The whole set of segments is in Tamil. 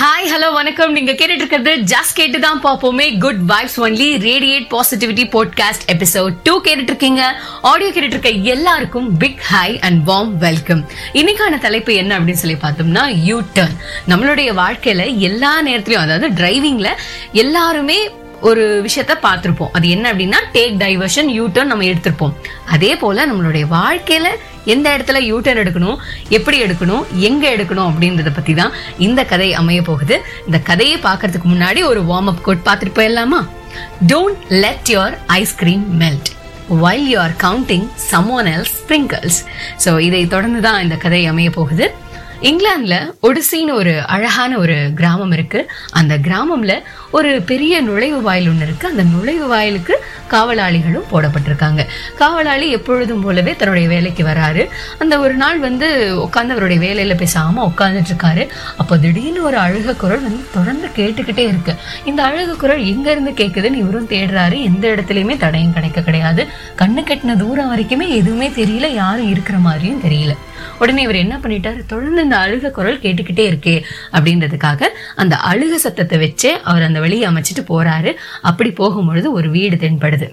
ஹாய் ஹலோ வணக்கம். நீங்க கேட்டுட்டு இருக்கிறது ஜஸ்ட் கேட்டு தான் பார்ப்போமே. Good vibes only radiate positivity podcast episode two கேட்டுட்டு இருக்கீங்க ஆடியோ கேட்டுட்டு இருக்க எல்லாருக்கும் big hi and warm welcome இன்னைக்கான தலைப்பு என்ன அப்படின்னு சொல்லி பார்த்தோம்னா யூ டர்ன் நம்மளுடைய வாழ்க்கையில எல்லா நேரத்திலையும் அதாவது டிரைவிங்ல எல்லாருமே ஒரு விஷயத்த பார்த்துருப்போம். அது என்ன அப்படின்னா டேக் டைவர்ஷன் யூ டர்ன் நம்ம எடுத்திருப்போம். அதே போல நம்மளுடைய வாழ்க்கையில எந்த இடத்துல யூ டர்ன் எடுக்கணும் எப்படி எடுக்கணும் எங்க எடுக்கணும் அப்படின்றத பத்தி தான் இந்த கதை அமைய போகுது. இந்த கதையை பார்க்கறதுக்கு முன்னாடி ஒரு வார்ம் அப் கோட் பார்த்துட்டு போயிடலாமா? Don't let your ice cream melt while you are counting someone else sprinkles. So இதை தொடர்ந்து தான் இந்த கதை அமைய போகுது. இங்கிலாந்துல ஒடிசின்னு ஒரு அழகான ஒரு கிராமம் இருக்கு. அந்த கிராமம்ல ஒரு பெரிய நுழைவு வாயில் ஒன்று இருக்கு. அந்த நுழைவு வாயிலுக்கு காவலாளிகளும் போடப்பட்டிருக்காங்க. காவலாளி எப்பொழுதும் போலவே தன்னுடைய வேலைக்கு வராரு. அந்த ஒரு நாள் வந்து உட்காந்து அவருடைய வேலையில பேசாம உட்காந்துட்டு இருக்காரு அப்போ திடீர்னு ஒரு அழுக குரல் வந்து தொடர்ந்து கேட்டுக்கிட்டே இருக்கு. இந்த அழுக குரல் எங்க இருந்து கேட்குதுன்னு இவரும் தேடுறாரு. எந்த இடத்துலயுமே தடையும் கிடைக்க கிடையாது. கண்ணு கட்டின தூரம் வரைக்குமே எதுவுமே தெரியல. யாரும் இருக்கிற மாதிரியும் தெரியல. உடனே இவர் என்ன பண்ணிட்டாரு? தொடர்ந்து இந்த அழுக குரல் கேட்டுக்கிட்டே இருக்கு அப்படின்றதுக்காக அந்த அழுக சத்தத்தை வச்சே அவர் அந்த வழியை அமைச்சிட்டு போறாரு. அப்படி போகும்பொழுது ஒரு வீடு தென்படுது.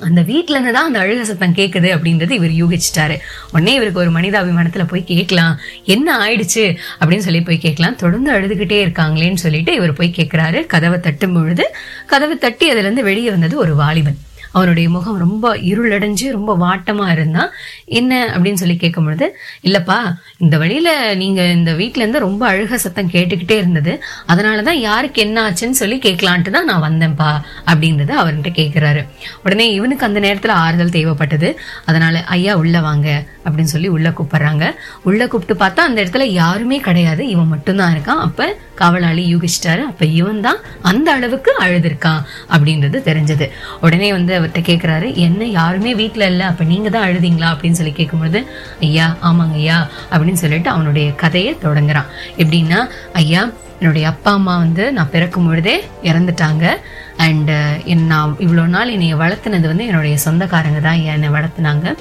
அந்த வீட்டுல இருந்து தான் அந்த அழுக சத்தம் கேக்குது அப்படின்றது இவர் யூகிச்சிட்டாரு. உடனே இவருக்கு ஒரு மனிதாபிமானத்துல போய் கேட்கலாம். என்ன ஆயிடுச்சு அப்படின்னு சொல்லி போய் கேட்கலாம். தொடர்ந்து அழுதுகிட்டே இருக்காங்களேன்னு சொல்லிட்டு இவர் போய் கேட்கிறாரு கதவை தட்டும் பொழுது கதவை தட்டி அதுல இருந்து வெளியே வந்தது ஒரு வாலிபன். அவனுடைய முகம் ரொம்ப இருளடைஞ்சு ரொம்ப வாட்டமா இருந்தான் என்ன? அப்படின்னு சொல்லி கேட்கும் பொழுது இல்லைப்பா இந்த வழியில நீங்கள் இந்த வீட்டிலேருந்து ரொம்ப அழுக சத்தம் கேட்டுக்கிட்டே இருந்தது. அதனால தான் யாருக்கு என்ன ஆச்சுன்னு சொல்லி கேட்கலான்ட்டு தான் நான் வந்தேன்ப்பா அப்படின்றத அவர்கிட்ட கேட்குறாரு உடனே இவனுக்கு அந்த நேரத்தில் ஆறுதல் தேவைப்பட்டது. அதனால ஐயா உள்ளே வாங்க அப்படின்னு சொல்லி உள்ளே கூப்பிட்றாங்க. உள்ளே கூப்பிட்டு பார்த்தா அந்த இடத்துல யாருமே கிடையாது. இவன் மட்டும்தான் இருக்கான். அப்போ காவலாளி யூகிச்சிட்டாரு. அப்போ இவன் தான் அந்த அளவுக்கு அழுதுருக்கான் அப்படின்றது தெரிஞ்சது. உடனே வந்து அவர்கிட்ட கேக்குறாரு. என்ன யாருமே வீட்டில் இல்லை. அப்போ நீங்கள் தான் அழுதீங்களா? அப்படின்னு சொல்லி கேட்கும்போது ஐயா ஆமாங்க ஐயா அப்படின்னு சொல்லிட்டு அவனுடைய கதையை தொடங்குறான். எப்படின்னா ஐயா என்னுடைய அப்பா அம்மா வந்து நான் பிறக்கும் பொழுதே இறந்துட்டாங்க. அண்ட் என் நான் இவ்வளோ நாள் என்னை வளர்த்துனது வந்து என்னுடைய சொந்தக்காரங்க தான். என்னை வளர்த்துனாங்க.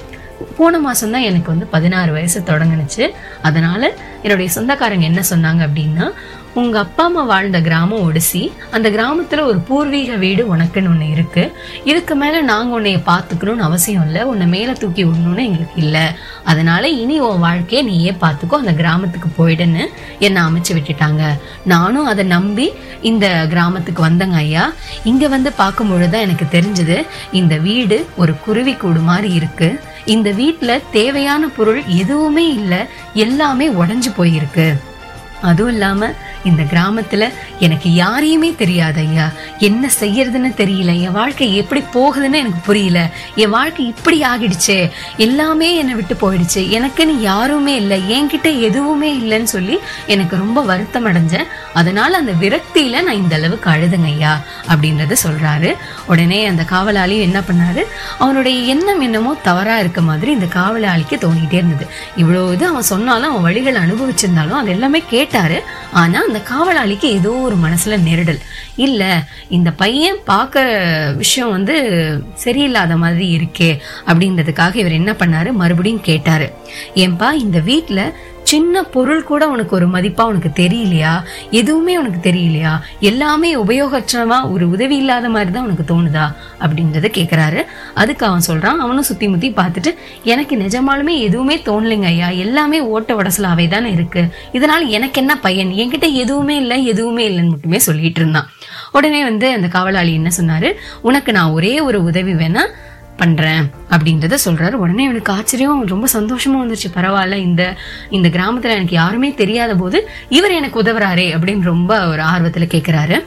போன மாதம்தான் எனக்கு வந்து பதினாறு வயசு தொடங்குனுச்சு. அதனால என்னுடைய சொந்தக்காரங்க என்ன சொன்னாங்க அப்படின்னா உங்க அப்பா அம்மா வாழ்ந்த கிராமம் ஒடிசி. அந்த கிராமத்துல ஒரு பூர்வீக வீடு உனக்குன்னு ஒண்ணு இருக்கு. இதுக்கு மேல நாங்க உன்னைய பாத்துக்கணும்னு அவசியம் இல்லை. உன்னை மேல தூக்கி விடணும்னு எங்களுக்கு இல்ல. அதனால இனி உன் வாழ்க்கையை நீயே பாத்துக்கோ. அந்த கிராமத்துக்கு போயிடுன்னு என்னை அமைச்சு விட்டுட்டாங்க. நானும் அதை நம்பி இந்த கிராமத்துக்கு வந்தேங்க ஐயா. இங்க வந்து பார்க்கும் பொழுதுதான் எனக்கு தெரிஞ்சது இந்த வீடு ஒரு குருவி கூடு மாதிரி இருக்கு. இந்த வீட்டுல தேவையான பொருள் எதுவுமே இல்ல எல்லாமே உடஞ்சு போயிருக்கு. அதுவும் இல்லாம இந்த கிராமத்துல எனக்கு யாரையுமே தெரியாது ஐயா. என்ன செய்யறதுன்னு தெரியல. என் வாழ்க்கை எப்படி போகுதுன்னு எனக்கு புரியல. என் வாழ்க்கை இப்படி ஆகிடுச்சே. எல்லாமே என்னை விட்டு போயிடுச்சு. எனக்குன்னு யாருமே இல்லை. என்கிட்ட எதுவுமே இல்லைன்னு சொல்லி எனக்கு ரொம்ப வருத்தம் அடைஞ்சேன். அதனால அந்த விரக்தியில நான் இந்த அளவுக்கு அழுதுங்க ஐயா அப்படின்றத சொல்றாரு. உடனே அந்த காவலாளி என்ன பண்ணாரு? அவனுடைய எண்ணம் என்னமோ தவறா இருக்க மாதிரி இந்த காவலாளிக்கு தோணிட்டே இருந்தது. இவ்வளவு இது அவன் சொன்னாலும் அவன் வழிகள் அனுபவிச்சிருந்தாலும் அது எல்லாமே கேட்டாரு. ஆனா அந்த காவலாளிக்கு ஏதோ ஒரு மனசுல நெருடல். இல்ல இந்த பையன் பார்க்க விஷயம் வந்து சரியில்லாத மாதிரி இருக்கே அப்படின்றதுக்காக இவர் என்ன பண்ணாரு? மறுபடியும் கேட்டாரு. ஏன்பா இந்த வீட்டில் சின்ன பொருள் கூட உனக்கு ஒரு மதிப்பா உனக்கு தெரியலையா? எதுவுமே உனக்கு தெரியலையா? எல்லாமே உபயோகற்றமா ஒரு உதவி இல்லாத மாதிரி தான் உனக்கு தோணுதா? அப்படின்றத கேக்குறாரு. அதுக்கு அவன் சொல்றான். அவனும் சுத்தி முத்தி பார்த்துட்டு எனக்கு நிஜமாலுமே எதுவுமே தோணலைங்க ஐயா. எல்லாமே ஓட்ட உடசலாவே தானே இருக்கு. இதனால எனக்கு என்ன பையன்? என்கிட்ட எதுவுமே இல்லை எதுவுமே இல்லைன்னு மட்டுமே சொல்லிட்டு இருந்தான். உடனே வந்து அந்த காவலாளி என்ன சொன்னாரு? உனக்கு நான் ஒரே ஒரு உதவி வேணா பண்றேன் அப்படின்றத சொல்றாரு. உடனே எனக்கு ஆச்சரியம் ரொம்ப சந்தோஷமா வந்துருச்சு. பரவாயில்ல இந்த இந்த கிராமத்துல எனக்கு யாருமே தெரியாத போது இவர் எனக்கு உதவுறாரே அப்படின்னு ரொம்ப ஒரு ஆர்வத்துல கேக்குறாரு.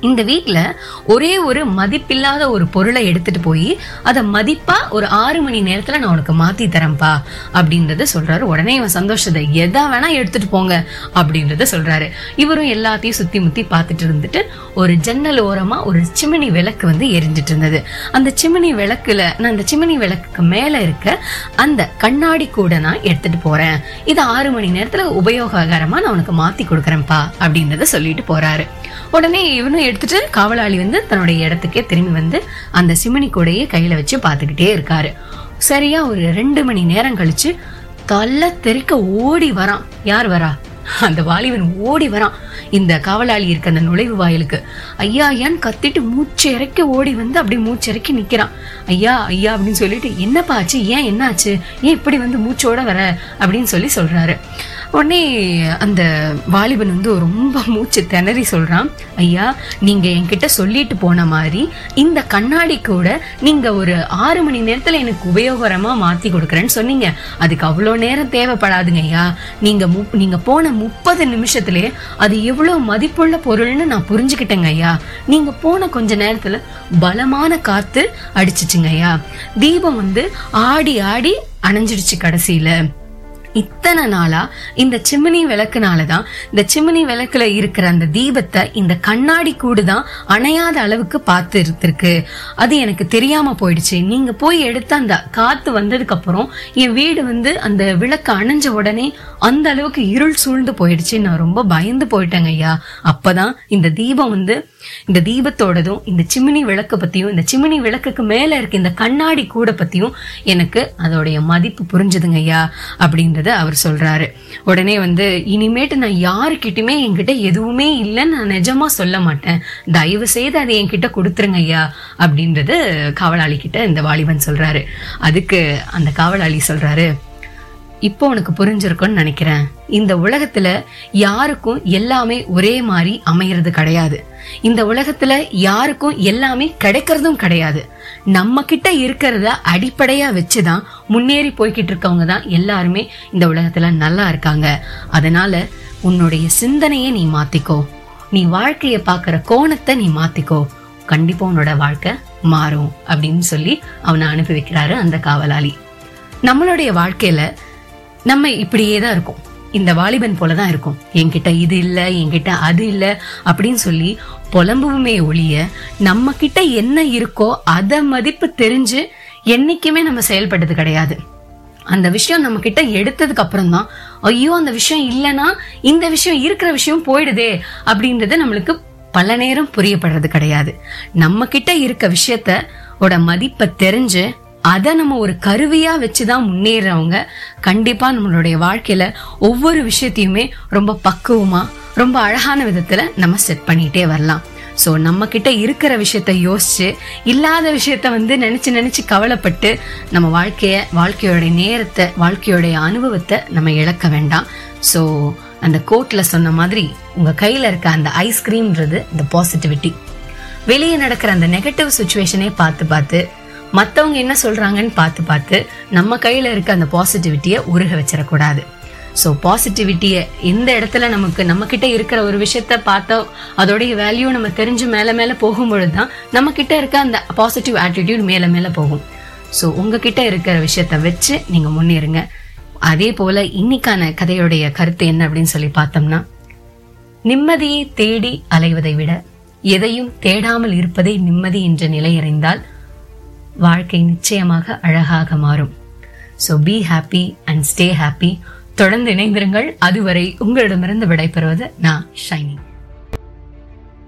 இந்த வீட்டில் ஒரே ஒரு மதிப்பில்லாத ஒரு பொருளை எடுத்துட்டு போய் அதை மதிப்பா ஒரு ஆறு மணி நேரத்துல நான் உனக்கு மாத்தி தரேன்ப்பா அப்படின்றத சொல்றாரு. உடனே இவன் சந்தோஷத்தை எதா வேணா எடுத்துட்டு போங்க அப்படின்றத சொல்றாரு. இவரும் எல்லாத்தையும் சுத்தி முத்தி பார்த்துட்டு இருந்துட்டு ஒரு ஜன்னல் ஓரமா ஒரு சிமினி விளக்கு வந்து எரிஞ்சிட்டு இருந்தது. அந்த சிமினி விளக்குல நான் அந்த சிமினி விளக்குக்கு மேல இருக்க அந்த கண்ணாடி கூட நான் எடுத்துட்டு போறேன். இது ஆறு மணி நேரத்துல உபயோககரமா நான் உனக்கு மாத்தி கொடுக்குறேன்ப்பா அப்படின்றத சொல்லிட்டு போறாரு. உடனே இவனும் எடுத்துட்டு காவலாளி வந்து தன்னுடைய இடத்துக்கே திரும்பி வந்து அந்த சிமினி கூடையை கையில வச்சு பார்த்துக்கிட்டே இருக்காரு. சரியா ஒரு ரெண்டு மணி நேரம் கழிச்சு தலை தெறிக்க ஓடி வரான். யார் வரா? அந்த வாலிபன் ஓடி வரான். இந்த காவலாளி இருக்க அந்த நுழைவு வாயிலுக்கு. ஐயா ஐயான்னு கத்திட்டு மூச்சு இறக்கி ஓடி வந்து அப்படியே மூச்சு இறக்கி நிக்கிறான். ஐயா ஐயா அப்படின்னு சொல்லிட்டு என்னப்பா ஆச்சு? ஏன் என்ன ஆச்சு ஏன் இப்படி வந்து மூச்சோட வர? அப்படின்னு சொல்லி சொல்றாரு. உடனே அந்த வாலிபன் வந்து ரொம்ப மூச்சு திணறி சொல்றான் ஐயா நீங்க என்கிட்ட சொல்லிட்டு போன மாதிரி இந்த கண்ணாடி கூட நீங்க ஒரு ஆறு மணி நேரத்துல எனக்கு உபயோகரமா மாத்தி கொடுக்குறேன்னு சொன்னீங்க. அதுக்கு அவ்வளோ நேரம் தேவைப்படாதுங்க ஐயா. நீங்க நீங்க போன முப்பது நிமிஷத்திலே அது எவ்வளவு மதிப்புள்ள பொருள்னு நான் புரிஞ்சுக்கிட்டேங்க ஐயா. நீங்க போன கொஞ்ச நேரத்துல பலமான காத்து அடிச்சிச்சுங்க ஐயா. தீபம் வந்து ஆடி ஆடி அணைஞ்சிடுச்சு கடைசியில. இத்தனை நாளா இந்த சிம்னி விளக்குனால தான் இந்த சிம்னி விளக்குல இருக்கிற அந்த தீபத்தை இந்த கண்ணாடி கூடு தான் அணையாத அளவுக்கு பார்த்து இருந்திருக்கு. அது எனக்கு தெரியாம போயிடுச்சு. நீங்க போய் எடுத்த அந்த காத்து வந்ததுக்கு அப்புறம் என் வீடு வந்து அந்த விளக்கு அணைஞ்ச உடனே அந்த அளவுக்கு இருள் சூழ்ந்து போயிடுச்சு. நான் ரொம்ப பயந்து போயிட்டேங்க ஐயா. அப்பதான் இந்த தீபம் வந்து இந்த தீபத்தோடதும் இந்த சிமினி விளக்கு பத்தியும் இந்த சிமினி விளக்குக்கு மேல இருக்க இந்த கண்ணாடி கூட பத்தியும் எனக்கு அதோடைய மதிப்பு புரிஞ்சுதுங்க ஐயா அப்படின்றத அவர் சொல்றாரு. உடனே வந்து இனிமேட்டு நான் யாருக்கிட்டுமே என்கிட்ட எதுவுமே இல்லைன்னு நான் நிஜமா சொல்ல மாட்டேன். தயவு செய்து அதை என்கிட்ட கொடுத்துருங்க ஐயா அப்படின்றது காவலாளி கிட்ட இந்த வாலிபன் சொல்றாரு. அதுக்கு அந்த காவலாளி சொல்றாரு இப்போ உனக்கு புரிஞ்சிருக்கும்னு நினைக்கிறேன். இந்த உலகத்துல யாருக்கும் எல்லாமே ஒரே மாதிரி அமையிறது கிடையாது. இந்த உலகத்துல யாருக்கும் எல்லாமே கிடைக்கிறதும் கிடையாது. நம்ம கிட்ட இருக்கிறத அடிப்படையா வச்சுதான் முன்னேறி போய்கிட்டு இருக்கவங்க தான் எல்லாருமே இந்த உலகத்துல நல்லா இருக்காங்க. அதனால உன்னுடைய சிந்தனையை நீ மாத்திக்கோ. நீ வாழ்க்கைய பாக்குற கோணத்தை நீ மாத்திக்கோ. கண்டிப்பா உன்னோட வாழ்க்கை மாறும் அப்படின்னு சொல்லி அவனை அனுப்பி வைக்கிறாரு அந்த காவலாளி. நம்மளுடைய வாழ்க்கையில நம்ம இப்படியே தான் இருக்கோம். இந்த வாலிபன் போல தான் இருக்கும். என்கிட்ட இது இல்ல என்கிட்ட அது இல்ல அப்படின்னு சொல்லி புலம்புவுமே ஒழிய நம்ம கிட்ட என்ன இருக்கோ அத மதிப்பு தெரிஞ்சு என்னைக்குமே நம்ம செயல்பட்டது கிடையாது. அந்த விஷயம் நம்ம கிட்ட எடுத்ததுக்கு அப்புறம் தான் ஐயோ அந்த விஷயம் இல்லனா இந்த விஷயம் இருக்கிற விஷயம் போயிடுதே அப்படின்றது நம்மளுக்கு பல நேரம் புரியப்படுறது கிடையாது. நம்ம கிட்ட இருக்க விஷயத்த மதிப்பை தெரிஞ்சு அதை நம்ம ஒரு கருவியா வச்சுதான் முன்னேறவங்க. கண்டிப்பா நம்மளுடைய வாழ்க்கையில ஒவ்வொரு விஷயத்தையுமே ரொம்ப பக்குவமா ரொம்ப அழகான விதத்துல நம்ம செட் பண்ணிட்டே வரலாம். ஸோ நம்ம கிட்ட இருக்கிற விஷயத்த யோசிச்சு இல்லாத விஷயத்த வந்து நினைச்சு நினைச்சு கவலைப்பட்டு நம்ம வாழ்க்கைய வாழ்க்கையோடைய நேரத்தை வாழ்க்கையோடைய அனுபவத்தை நம்ம இழக்க வேண்டாம். ஸோ அந்த கோட்ல சொன்ன மாதிரி உங்க கையில இருக்க அந்த ஐஸ்கிரீம்ன்றது இந்த பாசிட்டிவிட்டி வெளியே நடக்கிற அந்த நெகட்டிவ் சுச்சுவேஷனே பார்த்து பார்த்து மத்தவங்க என்ன சொல்றாங்கன்னு பார்த்து பார்த்து நம்ம கையில இருக்க அந்த பாசிட்டிவிட்டியை உருக வச்சிடக்கூடாது. ஸோ பாசிட்டிவிட்டியை எந்த இடத்துல நமக்கு நம்ம கிட்ட இருக்கிற ஒரு விஷயத்த பார்த்தா அதோடைய வேல்யூ நம்ம தெரிஞ்சு மேல மேல போகும்பொழுது தான் நம்ம கிட்ட இருக்க அந்த பாசிட்டிவ் ஆட்டிடியூட் மேல மேல போகும். ஸோ உங்ககிட்ட இருக்கிற விஷயத்த வச்சு நீங்க முன்னேறுங்க. அதே போல இன்னைக்கான கதையுடைய கருத்து என்ன அப்படின்னு சொல்லி பார்த்தோம்னா நிம்மதியை தேடி அலைவதை விட எதையும் தேடாமல் இருப்பதே நிம்மதி என்ற நிலை அறிந்தால் வாழ்க்கை நிச்சயமாக அழகாக மாறும். So be happy and stay happy தொடர்ந்து இணைந்திருங்கள். அதுவரை உங்களிடமிருந்து விடைபெறுவது நான் ஷைனி.